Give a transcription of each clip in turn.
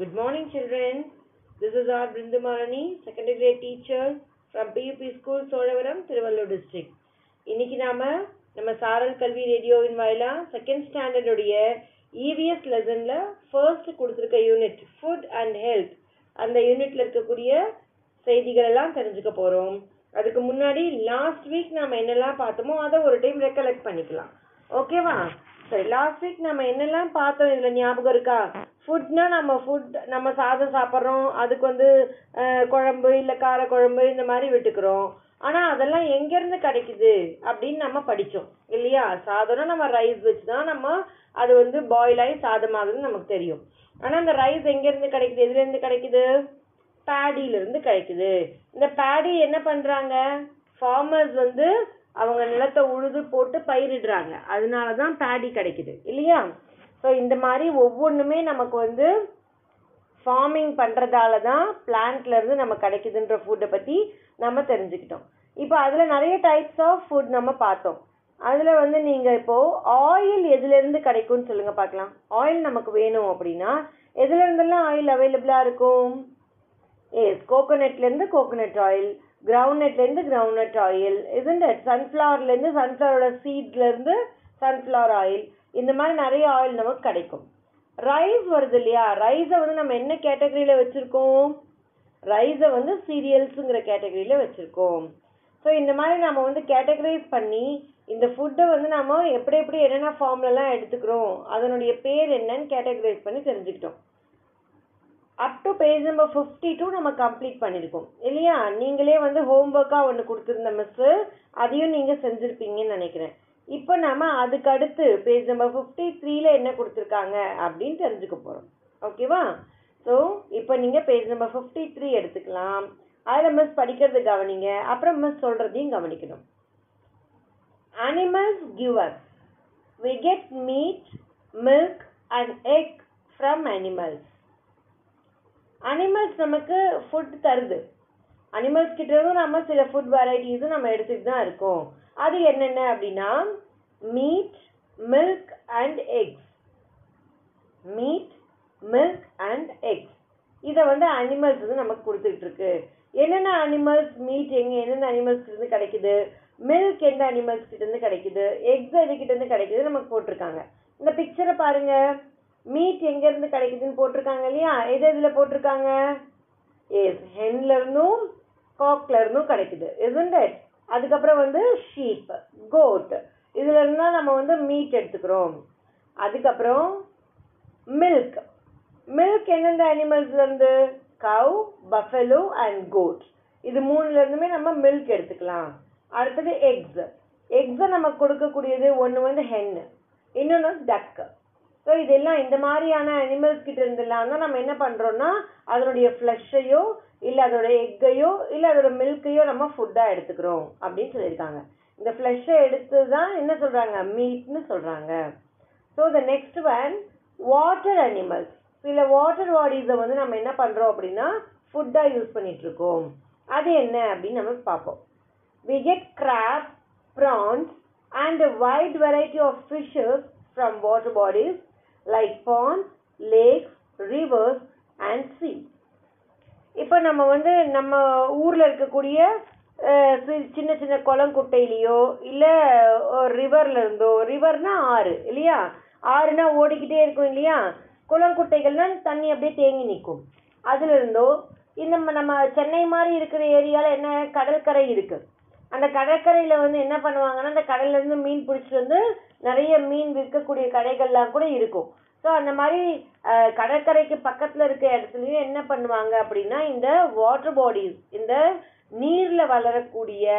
Good morning, children. This is our Brindamarani, secondary grade teacher from PUP School, Solavaram, Tiruvallur district. இன்னைக்கு நாம நம்ம சாரல் கல்வி ரேடியோவின் வாயிலா செகண்ட் ஸ்டாண்டர்டுடைய இவிஎஸ் லெசன்ல ஃபர்ஸ்ட் கொடுத்துருக்க யூனிட் ஃபுட் அண்ட் ஹெல்த் அந்த யூனிட்ல இருக்கக்கூடிய செய்திகள் எல்லாம் தெரிஞ்சுக்க போறோம் அதுக்கு முன்னாடி லாஸ்ட் வீக் நாம என்னெல்லாம் பார்த்தோமோ அதை ஒரு டைம் ரெக்கலெக்ட் பண்ணிக்கலாம் ஓகேவா சரி லாஸ்ட் வீக் நம்ம என்னெல்லாம் பார்த்தோம் இதில் ஞாபகம் இருக்கா? ஃபுட்னா நம்ம ஃபுட் நம்ம சாதம் சாப்பிட்றோம். அதுக்கு வந்து குழம்பு இல்லை கார குழம்பு இந்த மாதிரி விட்டுக்கிறோம். ஆனால் அதெல்லாம் எங்கேருந்து கிடைக்குது அப்படின்னு நம்ம படித்தோம் இல்லையா? சாதம்னா நம்ம ரைஸ் வச்சு தான் நம்ம அது வந்து பாயில் ஆகி சாதமாகுதுன்னு நமக்கு தெரியும். ஆனால் அந்த ரைஸ் எங்கேருந்து கிடைக்குது? எதுலேருந்து கிடைக்குது? பேடியிலேருந்து கிடைக்குது. இந்த பேடி என்ன பண்ணுறாங்க ஃபார்மர்ஸ் வந்து அவங்க நிலத்தை உழுது போட்டு பயிரிடுறாங்க. அதனால தான் பேடி கிடைக்குது. இல்லையா? ஸோ இந்த மாதிரி ஒவ்வொன்றுமே நமக்கு வந்து ஃபார்மிங் பண்ணுறதால தான் பிளான்ட்லேருந்து நம்ம கிடைக்குதுன்ற ஃபுட்டை பற்றி நம்ம தெரிஞ்சுக்கிட்டோம். இப்போ அதில் நிறைய டைப்ஸ் ஆஃப் ஃபுட் நம்ம பார்த்தோம். அதில் வந்து நீங்கள் இப்போது ஆயில் எதுலேருந்து கிடைக்கும்னு சொல்லுங்கள் பார்க்கலாம். ஆயில் நமக்கு வேணும் அப்படின்னா எதுலேருந்தெல்லாம் ஆயில் அவைலபிளாக இருக்கும்? எஸ் கோகோனட்லேருந்து கோகோனட் ஆயில் கிரவுண்ட்நட்லேருந்து கிரவுண்ட்நட் ஆயில் isn't it? சன்ஃப்ளவர்லேருந்து சன்ஃப்ளவரோட சீட்லேருந்து சன்ஃப்ளவர் ஆயில் இந்த மாதிரி நிறைய ஆயில் நமக்கு கிடைக்கும். ரைஸ் வருது இல்லையா? ரைஸை வந்து நம்ம என்ன கேட்டகரியில் வச்சுருக்கோம்? ரைஸை வந்து சீரியல்ஸுங்கிற கேட்டகரியில் வச்சுருக்கோம். ஸோ இந்த மாதிரி நம்ம வந்து கேட்டகரைஸ் பண்ணி இந்த ஃபுட்டை வந்து நம்ம எப்படி எப்படி என்னென்ன ஃபார்ம்லலாம் எடுத்துக்கிறோம் அதனுடைய பேர் என்னன்னு கேட்டகரைஸ் பண்ணி தெரிஞ்சுக்கிட்டோம். Up to page number fifty two நம்ம கம்ப்ளீட் பண்ணியிருக்கோம் இல்லையா? நீங்களே வந்து ஹோம்ஒர்க்காக ஒன்று கொடுத்துருந்த மிஸ்ஸு அதையும் நீங்கள் செஞ்சுருப்பீங்கன்னு நினைக்கிறேன். இப்போ நம்ம அதுக்கு அடுத்து பேஜ் நம்பர் ஃபிஃப்டி த்ரீல என்ன கொடுத்துருக்காங்க அப்படின்னு தெரிஞ்சுக்க போகிறோம் ஓகேவா ஸோ இப்போ நீங்கள் பேஜ் நம்பர் ஃபிஃப்டி த்ரீ எடுத்துக்கலாம். அதில் மிஸ் படிக்கிறது கவனிங்க. அப்புறம் மிஸ் சொல்கிறதையும் கவனிக்கணும். Animals give us we get meat milk and egg from animals animals நமக்கு ஃபுட் தருது. அனிமல்ஸ் கிட்டேருந்தும் நம்ம சில ஃபுட் வெரைட்டிஸும் நம்ம எடுத்துகிட்டு தான் இருக்கோம். அது என்னென்ன அப்படின்னா meat milk and eggs meat milk and eggs இதை வந்து அனிமல்ஸ் வந்து நமக்கு கொடுத்துட்டு இருக்கு. என்னென்ன அனிமல்ஸ் மீட் எங்கே என்னென்ன அனிமல்ஸ் இருந்து கிடைக்குது? மில்க் எந்த அனிமல்ஸ் கிட்டேருந்து கிடைக்குது? எக்ஸ் எது கிடைக்குது? நமக்கு போட்டிருக்காங்க. இந்த பிக்சரை பாருங்கள் மீட் எங்கேருந்து கிடைக்குதுன்னு போட்டிருக்காங்க இல்லையா? எது எதுல போட்டிருக்காங்க? எஸ் ஹென்லேருந்தும் இருந்தும் கிடைக்குது isn't அதுக்கப்புறம் வந்து ஷீப் கோட் இதில் இருந்தால் நம்ம வந்து மீட் எடுத்துக்கிறோம். அதுக்கப்புறம் மில்க் மில்க் எந்தெந்த அனிமல்ஸ்லேருந்து கவ் பஃபெலோ அண்ட் கோட் இது மூணுலேருந்துமே நம்ம மில்க் எடுத்துக்கலாம். அடுத்தது எக்ஸ் எக்ஸை நமக்கு கொடுக்கக்கூடியது ஒன்று வந்து ஹென்னு இன்னொன்று டக்கு ஸோ இதெல்லாம் இந்த மாதிரியான அனிமல்ஸ் கிட்ட இருந்தெல்லாம் தான் நம்ம என்ன பண்ணுறோம்னா அதனுடைய ஃப்ளஷையோ இல்லை அதோட எக்கையோ இல்லை அதோட மில்க்கையோ நம்ம ஃபுட்டாக எடுத்துக்கிறோம் அப்படின்னு சொல்லியிருக்காங்க. இந்த ஃப்ளஷை எடுத்து தான் என்ன சொல்கிறாங்க மீட்னு சொல்கிறாங்க so the next one water animals சில வாட்டர் பாடிஸை வந்து நம்ம என்ன பண்ணுறோம் அப்படின்னா ஃபுட்டாக யூஸ் பண்ணிகிட்ருக்கோம் இருக்கோம் அது என்ன அப்படின்னு நம்ம பார்ப்போம். We get crab prawns and wide variety of fishes from water bodies like ponds, lakes, rivers, and sea. இப்போ நம்ம வந்து நம்ம ஊரில் இருக்கக்கூடிய சின்ன சின்ன குளம் குட்டையிலையோ இல்லை ரிவர்ல இருந்தோ ரிவர்னா ஆறு இல்லையா? ஆறுனா ஓடிக்கிட்டே இருக்கும் இல்லையா? குளங்குட்டைகள்னா தண்ணி அப்படியே தேங்கி நிற்கும். அதுல இருந்தோ இந்த நம்ம- சென்னை மாதிரி இருக்கிற ஏரியாவில் என்ன கடற்கரை இருக்குது அந்த கடற்கரையில வந்து என்ன பண்ணுவாங்கன்னா அந்த கடல்ல இருந்து மீன் பிடிச்சிட்டு வந்து நிறைய மீன் விற்கக்கூடிய கடைகள்லாம் கூட இருக்கும். ஸோ அந்த மாதிரி கடற்கரைக்கு பக்கத்துல இருக்க இடத்துலயும் என்ன பண்ணுவாங்க அப்படின்னா இந்த வாட்டர் பாடிஸ் இந்த நீர்ல வளரக்கூடிய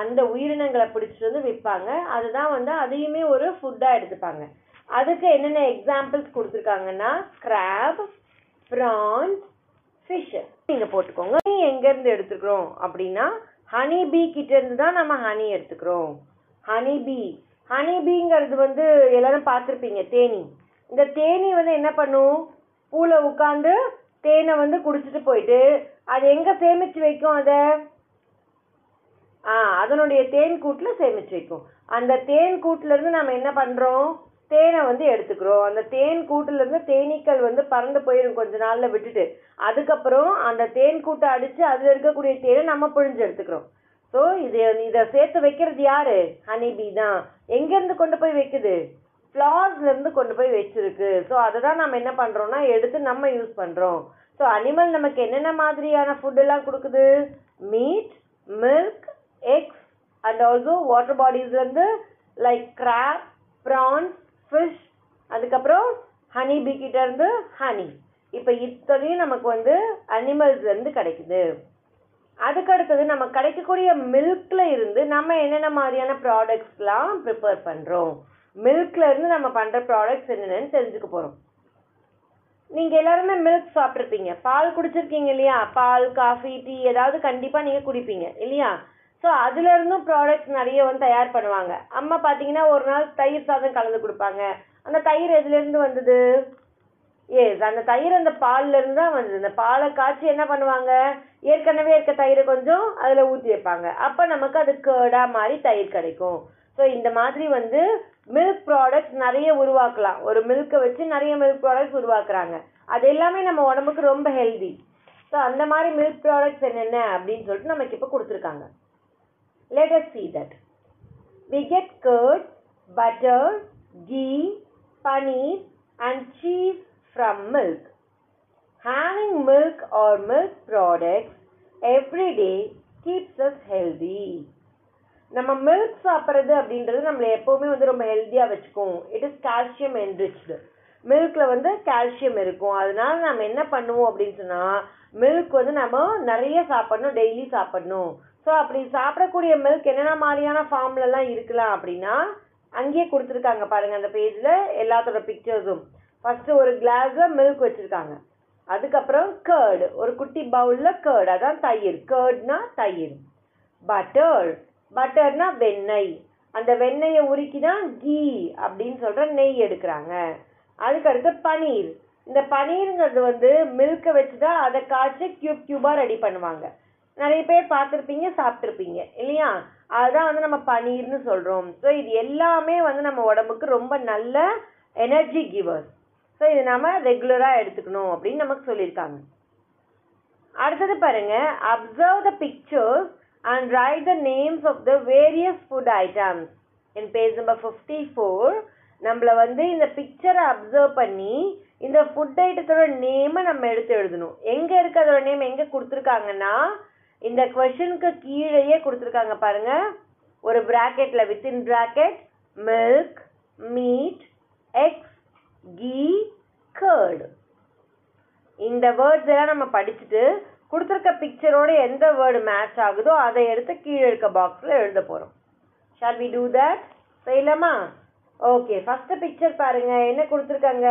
அந்த உயிரினங்களை பிடிச்சிட்டு வந்து விற்பாங்க. அதுதான் வந்து அதையுமே ஒரு ஃபுட்டா எடுத்துப்பாங்க. அதுக்கு என்னென்ன எக்ஸாம்பிள்ஸ் கொடுத்துருக்காங்கன்னா கிராப் ப்ரான்ஸ் ஃபிஷ் நீங்க போட்டுக்கோங்க. ஹனி எங்க இருந்து எடுத்துக்கிறோம் அப்படின்னா ஹனி பீ கிட்ட இருந்து தான் நம்ம ஹனி எடுத்துக்கிறோம். ஹனி பீ ஹனி பீங்கிறது வந்து எல்லாரும் பார்த்துருப்பீங்க தேனி. இந்த தேனி வந்து என்ன பண்ணும்? பூவில் உட்காந்து தேனை வந்து குடிச்சிட்டு போயிட்டு அது எங்கே சேமித்து வைக்கும் அதை? ஆ அதனுடைய தேன் கூட்டில் சேமித்து வைக்கும். அந்த தேன் கூட்டிலேருந்து நம்ம என்ன பண்ணுறோம் தேனை வந்து எடுத்துக்கிறோம். அந்த தேன் கூட்டுலேருந்து தேனீக்கள் வந்து பறந்து போயிடும் கொஞ்ச நாளில் விட்டுட்டு. அதுக்கப்புறம் அந்த தேன் கூட்டை அடித்து அதில் இருக்கக்கூடிய தேனை நம்ம பிழிஞ்சு எடுத்துக்கிறோம். ஸோ இது இதை சேர்த்து வைக்கிறது யாரு? ஹனிபி தான். எங்கேருந்து கொண்டு போய் வைக்குது? ஃப்ளார்ஸ்லேருந்து கொண்டு போய் வச்சிருக்கு. ஸோ அதை தான் நம்ம என்ன பண்ணுறோன்னா எடுத்து நம்ம யூஸ் பண்ணுறோம் ஸோ அனிமல் நமக்கு என்னென்ன மாதிரியான ஃபுட்டெல்லாம் கொடுக்குது? Meat milk eggs and also water பாடிஸ்லேருந்து like crab prawns fish அதுக்கப்புறம் ஹனி பீக்கிட்டேருந்து ஹனி இப்போ இத்தனையும் நமக்கு வந்து அனிமல்ஸ்லேருந்து கிடைக்குது. அதுக்கடுத்தது நம்ம கிடைக்கக்கூடிய மில்க்கில் இருந்து நம்ம என்னென்ன மாதிரியான ப்ராடக்ட்ஸ்லாம் ப்ரிப்பேர் பண்ணுறோம் மில்க்ல இருந்து நம்ம பண்ணுற ப்ராடக்ட்ஸ் என்னென்னு தெரிஞ்சுக்க போகிறோம் நீங்கள் எல்லாருமே மில்க் சாப்பிட்ருப்பீங்க பால் குடிச்சிருக்கீங்க இல்லையா? பால் காஃபி டீ ஏதாவது கண்டிப்பாக நீங்கள் குடிப்பீங்க இல்லையா? ஸோ அதுல இருந்தும் ப்ராடக்ட்ஸ் நிறைய வந்து தயார் பண்ணுவாங்க. அம்மா பார்த்தீங்கன்னா ஒரு நாள் தயிர் சாதம் கலந்து கொடுப்பாங்க. அந்த தயிர் எதுலேருந்து வந்தது? எஸ் அந்த தயிர் அந்த பால்ல இருந்து தான் வந்தது. அந்த பாலை காய்ச்சி என்ன பண்ணுவாங்க? ஏற்கனவே இருக்க தயிரை கொஞ்சம் அதில் ஊற்றி வைப்பாங்க. அப்போ நமக்கு அது கேர்டா மாதிரி தயிர் கிடைக்கும். ஸோ இந்த மாதிரி வந்து மில்க் ப்ராடக்ட்ஸ் நிறைய உருவாக்கலாம். ஒரு மில்க்கை வச்சு நிறைய மில்க் ப்ராடக்ட்ஸ் உருவாக்குறாங்க. அது எல்லாமே நம்ம உடம்புக்கு ரொம்ப ஹெல்தி ஸோ அந்த மாதிரி மில்க் ப்ராடக்ட்ஸ் என்னென்ன அப்படின்னு சொல்லிட்டு நமக்கு இப்போ கொடுத்துருக்காங்க. Let us see that. We get curd butter ghee paneer and cheese from milk. Having milk or milk products every day keeps us healthy. நம்ம மில்க் சாப்பிட்றது அப்படின்றது நம்மளை எப்போவுமே வந்து ரொம்ப ஹெல்த்தியாக வச்சுக்கும். இட் இஸ் கால்சியம் என்ரிச்டு மில்கில் வந்து கால்சியம் இருக்கும். அதனால நம்ம என்ன பண்ணுவோம் அப்படின்னு சொன்னால் மில்க் வந்து நம்ம நிறைய சாப்பிடணும் டெய்லி சாப்பிடணும். ஸோ அப்படி சாப்பிடக்கூடிய மில்க் என்னென்ன மாதிரியான ஃபார்ம்லலாம் இருக்கலாம் அப்படின்னா அங்கேயே கொடுத்துருக்காங்க பாருங்கள் அந்த பேஜில் எல்லாத்தோட பிக்சர்ஸும் ஃபஸ்ட்டு ஒரு கிளாஸில் மில்க் வச்சுருக்காங்க. அதுக்கப்புறம் கேர்டு ஒரு குட்டி பவுலில் கேர்டு அதான் தயிர். கேர்ட்னா தயிர். பட்டர் பட்டர்னா வெண்ணெய். அந்த வெண்ணெயை உருக்கி தான் கீ அப்படின்னு சொல்கிற நெய் எடுக்கிறாங்க. அதுக்கடுத்து பனீர் இந்த பனீருங்கிறது வந்து மில்க்கை வச்சு தான் அதை காய்ச்சி க்யூப் க்யூபாக ரெடி பண்ணுவாங்க. நிறைய பேர் பார்த்துருப்பீங்க சாப்பிட்ருப்பீங்க இல்லையா? அதுதான் வந்து நம்ம பனீர்னு சொல்கிறோம் ஸோ இது எல்லாமே வந்து நம்ம உடம்புக்கு ரொம்ப நல்ல எனர்ஜி கிவர்ஸ் ஸோ இது நம்ம ரெகுலராக எடுத்துக்கணும் அப்படின்னு நமக்கு சொல்லியிருக்காங்க. அடுத்தது பாருங்க observe the pictures and write the names of the various food items in page number fifty four நம்மளை வந்து இந்த பிக்சரை அப்சர்வ் பண்ணி இந்த ஃபுட் ஐட்டத்தோட நேமை நம்ம எடுத்து எழுதணும். எங்கே இருக்கு அதோட நேம் எங்கே கொடுத்துருக்காங்கன்னா இந்த கொஷனுக்கு கீழேயே கொடுத்துருக்காங்க பாருங்க. ஒரு ப்ராக்கெட்டில் within bracket milk meat eggs ghee curd இந்த வேர்ட்ஸ் எல்லாம் நம்ம படிச்சுட்டு கொடுத்துருக்க பிக்சரோட எந்த வேர்டு மேட்ச் ஆகுதோ அதை எடுத்து கீழே இருக்க பாக்ஸில் எழுத போகிறோம் ஷால் வி டூ தட் செய்யலாமா? ஓகே ஃபஸ்ட்டு பிக்சர் பாருங்க. என்ன கொடுத்துருக்காங்க?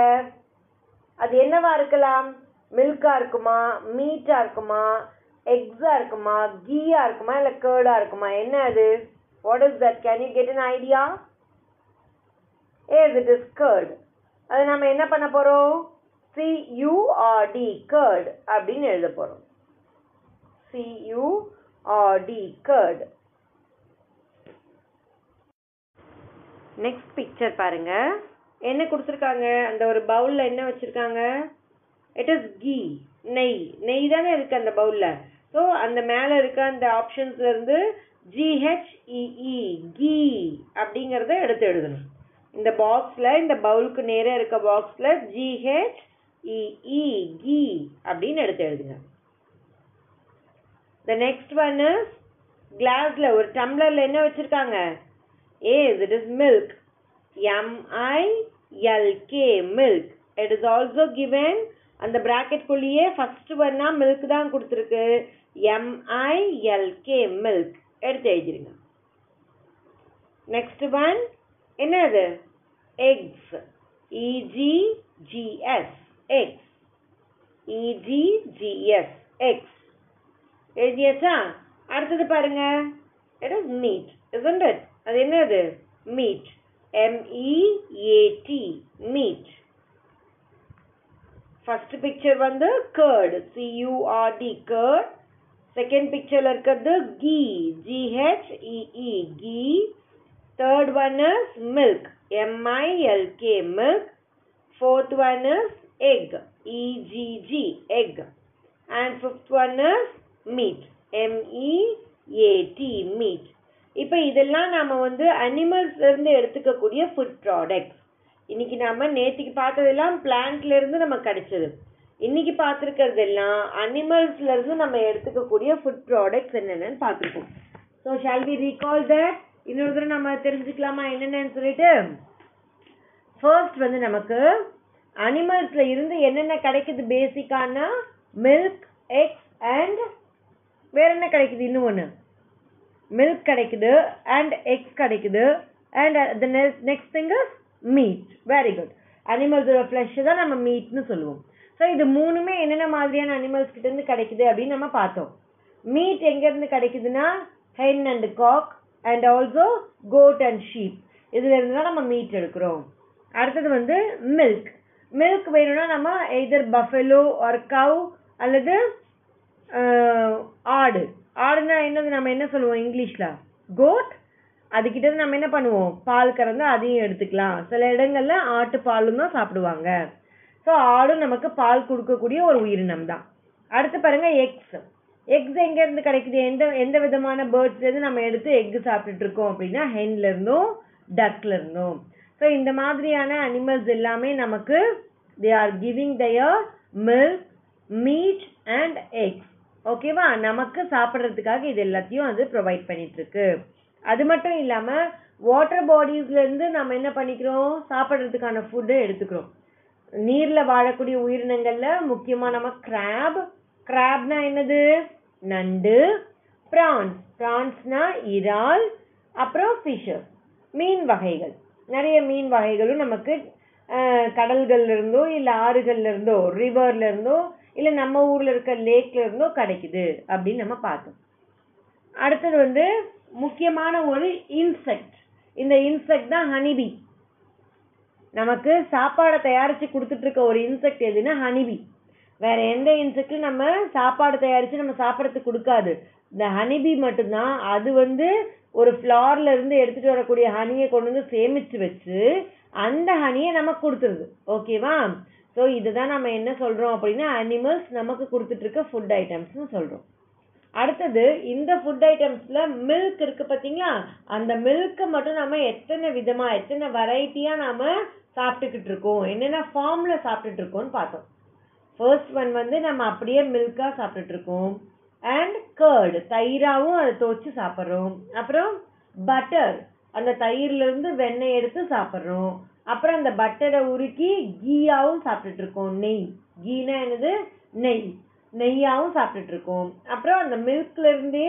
அது என்னவா இருக்கலாம்? மில்காக இருக்குமா? மீட்டாக இருக்குமா? எக்ஸா இருக்குமா? கீயா இருக்குமா? இல்லை கேர்டா இருக்குமா? என்ன அது? What is that can you get an idea as it is curd அது நம்ம என்ன பண்ண போகிறோம் சியூஆர்டி கேர்ட் அப்படின்னு எழுத போகிறோம் சியூஆர்டி கேர்ட் நெக்ஸ்ட் பிக்சர் பாருங்க. என்ன கொடுத்துருக்காங்க? அந்த ஒரு பவுலில் என்ன வச்சுருக்காங்க? இட் இஸ் கீ நெய். நெய் தானே இருக்கு அந்த பவுலில் ஸோ அந்த மேலே இருக்க அந்த ஆப்ஷன்ஸ்ல இருந்து ஜிஹெச்இஇ கீ அப்படிங்கிறத எடுத்து எழுதணும். இந்த பாக்ஸில் இந்த பவுலுக்கு நேராக இருக்க பாக்ஸில் ஜிஹெச் இஇ கீ அப்படின்னு எடுத்து எழுதுங்க. த நெக்ஸ்ட் ஒன் இஸ் கிளாஸில் ஒரு டம்ளரில் என்ன வச்சுருக்காங்க? As it is milk M I L K milk it is also given அந்த ப்ராக்கெட்குள்ளேயே ஃபஸ்ட்டு ஒன்னா மில்க் தான் கொடுத்துருக்கு. M I L K milk எடுத்து எழுதிருங்க. நெக்ஸ்ட் ஒன் என்னது? Eggs E G G S eggs E G G S eggs எழுதியாச்சா? அடுத்தது பாருங்க. இட் இஸ் மீட் isn't அது என்னது? Meat M E A T meat first picture வந்து curd C U R D curd second பிக்சர்ல இருக்கிறது ghee G H E E ghee third one is milk M I L K milk fourth one is egg E G G egg and fifth one is meat M E A T meat இப்போ இதெல்லாம் நாம் வந்து அனிமல்ஸ்லேருந்து எடுத்துக்கக்கூடிய food products இன்னைக்கு நாம நேற்றுக்கு பார்த்ததெல்லாம் பிளான்ட்லேருந்து நமக்கு கிடைச்சது. இன்னைக்கு பார்த்துருக்கிறது எல்லாம் அனிமல்ஸ்ல இருந்து நம்ம எடுத்துக்கக்கூடிய ஃபுட் ப்ராடக்ட்ஸ் என்னென்னு பார்த்துருக்கோம் so shall we recall that இன்னொரு தடவை நம்ம தெரிஞ்சுக்கலாமா என்னென்னு சொல்லிட்டு? ஃபர்ஸ்ட் வந்து நமக்கு அனிமல்ஸ்ல இருந்து என்னென்ன கிடைக்குது பேசிக்கான மில்க் எக்ஸ் அண்ட் வேற என்ன கிடைக்குது இன்னும் ஒன்று மில்க் கிடைக்குது அண்ட் எக்ஸ் கிடைக்குது and the next thing meat very good அனிமல்ஸோட flesh தான் நம்ம மீட்னு சொல்லுவோம். ஸோ இது மூணுமே என்னென்ன மாதிரியான அனிமல்ஸ் கிட்டேருந்து கிடைக்குது அப்படின்னு நம்ம பார்த்தோம். மீட் எங்கேருந்து கிடைக்குதுன்னா hen and cock and also goat and sheep இதுலேருந்து தான் நம்ம மீட் எடுக்கிறோம். அடுத்தது வந்து மில்க் மில்க் வேணும்னா நம்ம எதர் பஃபெலோ ஆர் கவ் அல்லது ஆடு. ஆடுனா என்னது? நம்ம என்ன சொல்லுவோம் இங்கிலீஷில்? கோட் அதுக்கிட்ட நம்ம என்ன பண்ணுவோம்? பால் கறந்து அதையும் எடுத்துக்கலாம். சில இடங்களில் ஆட்டு பாலும் தான் சாப்பிடுவாங்க. ஸோ ஆடும் நமக்கு பால் கொடுக்கக்கூடிய ஒரு உயிரினம் தான் அடுத்து பாருங்க எக்ஸ் எக்ஸ் எங்கேருந்து கிடைக்குது? எந்த எந்த விதமான பேர்ட்ஸ்லேருந்து நம்ம எடுத்து எக் சாப்பிட்டுட்டு இருக்கோம் அப்படின்னா ஹென்லேருந்தும் டக்ல இருந்தும் ஸோ இந்த மாதிரியான அனிமல்ஸ் எல்லாமே நமக்கு they are giving thayir milk meat and eggs ஓகேவா நமக்கு சாப்பிட்றதுக்காக இது எல்லாத்தையும் அது ப்ரொவைட் பண்ணிகிட்ருக்கு அது மட்டும் இல்லாமல் வாட்டர் பாடிஸ்லேருந்து நம்ம என்ன பண்ணிக்கிறோம்? சாப்பிட்றதுக்கான ஃபுட்டு எடுத்துக்கிறோம். நீர்ல வாழக்கூடிய உயிரினங்கள்ல முக்கியமா நம்ம கிராப் கிராப்னா என்னது? நண்டு. பிரான்ஸ் பிரான்ஸ்னா இறால். அப்புறம் ஃபிஷஸ் மீன் வகைகள். நிறைய மீன் வகைகளும் நமக்கு கடல்கள்ல இருந்தோ இல்லை ஆறுகள்ல இருந்தோ ரிவர்ல இருந்தோ இல்லை நம்ம ஊர்ல இருக்க லேக்ல இருந்தோ கிடைக்குது அப்படின்னு நம்ம பார்த்தோம். அடுத்தது வந்து முக்கியமான ஒரு இன்செக்ட் இந்த இன்செக்ட் தான் ஹனிபி நமக்கு சாப்பாடை தயாரித்து கொடுத்துட்ருக்க ஒரு இன்செக்ட் எதுன்னா ஹனிபி வேறு எந்த இன்செக்டும் நம்ம சாப்பாடு தயாரித்து நம்ம சாப்பிட்றதுக்கு கொடுக்காது. இந்த ஹனிபி மட்டும்தான் அது வந்து ஒரு ஃப்ளார்ல இருந்து வரக்கூடிய ஹனியை கொண்டு வந்து சேமித்து வச்சு அந்த ஹனியை நமக்கு கொடுத்துருது. ஓகேவா ஸோ இதுதான் நம்ம என்ன சொல்கிறோம் அப்படின்னா அனிமல்ஸ் நமக்கு கொடுத்துட்ருக்க ஃபுட் ஐட்டம்ஸ்னு சொல்கிறோம் அடுத்தது இந்த ஃபுட் ஐட்டம்ஸில் மில்க் இருக்குது பார்த்தீங்களா? அந்த மில்க்கை மட்டும் நம்ம எத்தனை விதமாக எத்தனை வெரைட்டியாக நாம் சாப்பிட்டுக்கிட்டு இருக்கோம் என்னென்ன ஃபார்மில் சாப்பிட்டுட்டு இருக்கோம்னு பார்த்தோம். ஃபர்ஸ்ட் ஒன் வந்து நம்ம அப்படியே மில்காக சாப்பிட்டுட்டு இருக்கோம் அண்ட் கர்டு தயிராகவும் அதை துவச்சி சாப்பிட்றோம். அப்புறம் பட்டர் அந்த தயிர்லேருந்து வெண்ணெய் எடுத்து சாப்பிட்றோம். அப்புறம் அந்த பட்டரை உருக்கி கீயாவும் சாப்பிட்டுட்டு இருக்கோம் நெய். கீனா என்னது? நெய். நெய்யாகவும் சாப்பிட்டுட்டு இருக்கோம் அப்புறம் அந்த மில்க்லேருந்தே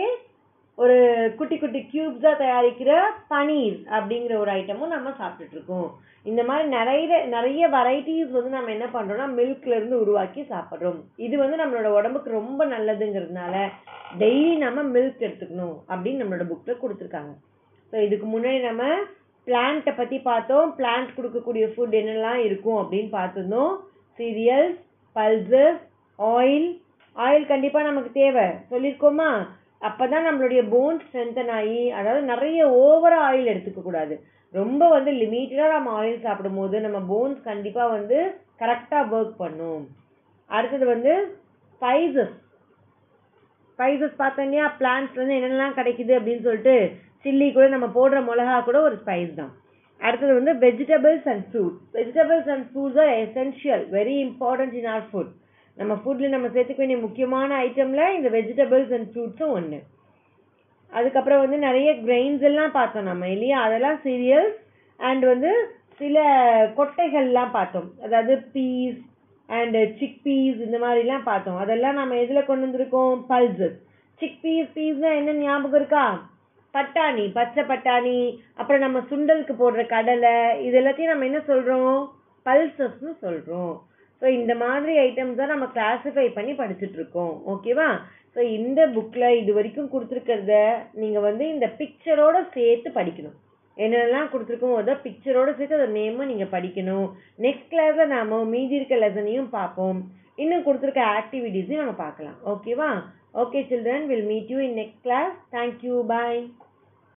ஒரு குட்டி குட்டி க்யூப்ஸாக தயாரிக்கிற பனீர் அப்படிங்கிற ஒரு ஐட்டமும் நம்ம சாப்பிட்டுட்ருக்கோம். இந்த மாதிரி நிறைய நிறைய வெரைட்டிஸ் வந்து நம்ம என்ன பண்ணுறோம்னா மில்க்லேருந்து உருவாக்கி சாப்பிட்றோம். இது வந்து நம்மளோட உடம்புக்கு ரொம்ப நல்லதுங்கிறதுனால டெய்லி நம்ம மில்க் எடுத்துக்கணும் அப்படின்னு நம்மளோட புக்கில் கொடுத்துருக்காங்க. ஸோ இதுக்கு முன்னாடி நம்ம பிளான்ட்டை பற்றி பார்த்தோம். பிளான்ட் கொடுக்கக்கூடிய ஃபுட் என்னெல்லாம் இருக்கும் அப்படின்னு பார்த்துருந்தோம். சீரியல்ஸ் பல்சஸ் ஆயில் ஆயில் கண்டிப்பாக நமக்கு தேவை. சொல்லியிருக்கோமா? அப்பதான் நம்மளுடைய போன் ஸ்ட்ரென்தன் ஆகி அதாவது நிறைய ஓவர ஆயில் எடுத்துக்க கூடாது ரொம்ப வந்து லிமிட்டடாக நம்ம ஆயில் சாப்பிடும் போது நம்ம போன்ஸ் கண்டிப்பாக வந்து கரெக்டாக ஒர்க் பண்ணும். அடுத்தது வந்து ஸ்பைசஸ் ஸ்பைசஸ் பார்த்தோம் இல்லையா? பிளான்ட்ஸ்ல என்னென்னலாம் கிடைக்குது அப்படின்னு சொல்லிட்டு சில்லி கூட நம்ம போடுற மிளகா கூட ஒரு ஸ்பைஸ் தான். அடுத்தது வந்து vegetables and fruits vegetables and fruits are essential very important in our food நம்ம ஃபுட்டில் நம்ம சேர்த்துக்க வேண்டிய முக்கியமான ஐட்டமில் இந்த வெஜிடபிள்ஸ் அண்ட் ஃப்ரூட்ஸும் ஒன்று அதுக்கப்புறம் வந்து நிறைய கிரெயின்ஸ் எல்லாம் பார்த்தோம் நம்ம இல்லையா? அதெல்லாம் சீரியல்ஸ் அண்ட் வந்து சில கொட்டைகள்லாம் பார்த்தோம். அதாவது பீஸ் அண்டு சிக் பீஸ் இந்த மாதிரிலாம் பார்த்தோம். அதெல்லாம் நம்ம எதில் கொண்டு வந்திருக்கோம்? பல்சஸ் சிக் பீஸ் பீஸ்னால் என்ன ஞாபகம் இருக்கா? பட்டாணி பச்சை பட்டாணி அப்புறம் நம்ம சுண்டலுக்கு போடுற கடலை இது எல்லாத்தையும் நம்ம என்ன சொல்கிறோம் பல்சஸ்னு சொல்கிறோம் ஸோ இந்த மாதிரி ஐட்டம்ஸ் தான் நம்ம கிளாஸிஃபை பண்ணி படிச்சுட்ருக்கோம் ஓகேவா ஸோ இந்த புக்கில் இது வரைக்கும் கொடுத்துருக்கிறத நீங்கள் வந்து இந்த பிக்சரோடு சேர்த்து படிக்கணும். என்னென்னலாம் கொடுத்துருக்கோம் அதை பிக்சரோடு சேர்த்து அதோட நேமும் நீங்கள் படிக்கணும். நெக்ஸ்ட் கிளாஸில் நாம் மீதி இருக்க லெசனையும் பார்ப்போம். இன்னும் கொடுத்துருக்க ஆக்டிவிட்டீஸையும் நம்ம பார்க்கலாம். ஓகேவா okay children will meet you in next class thank you bye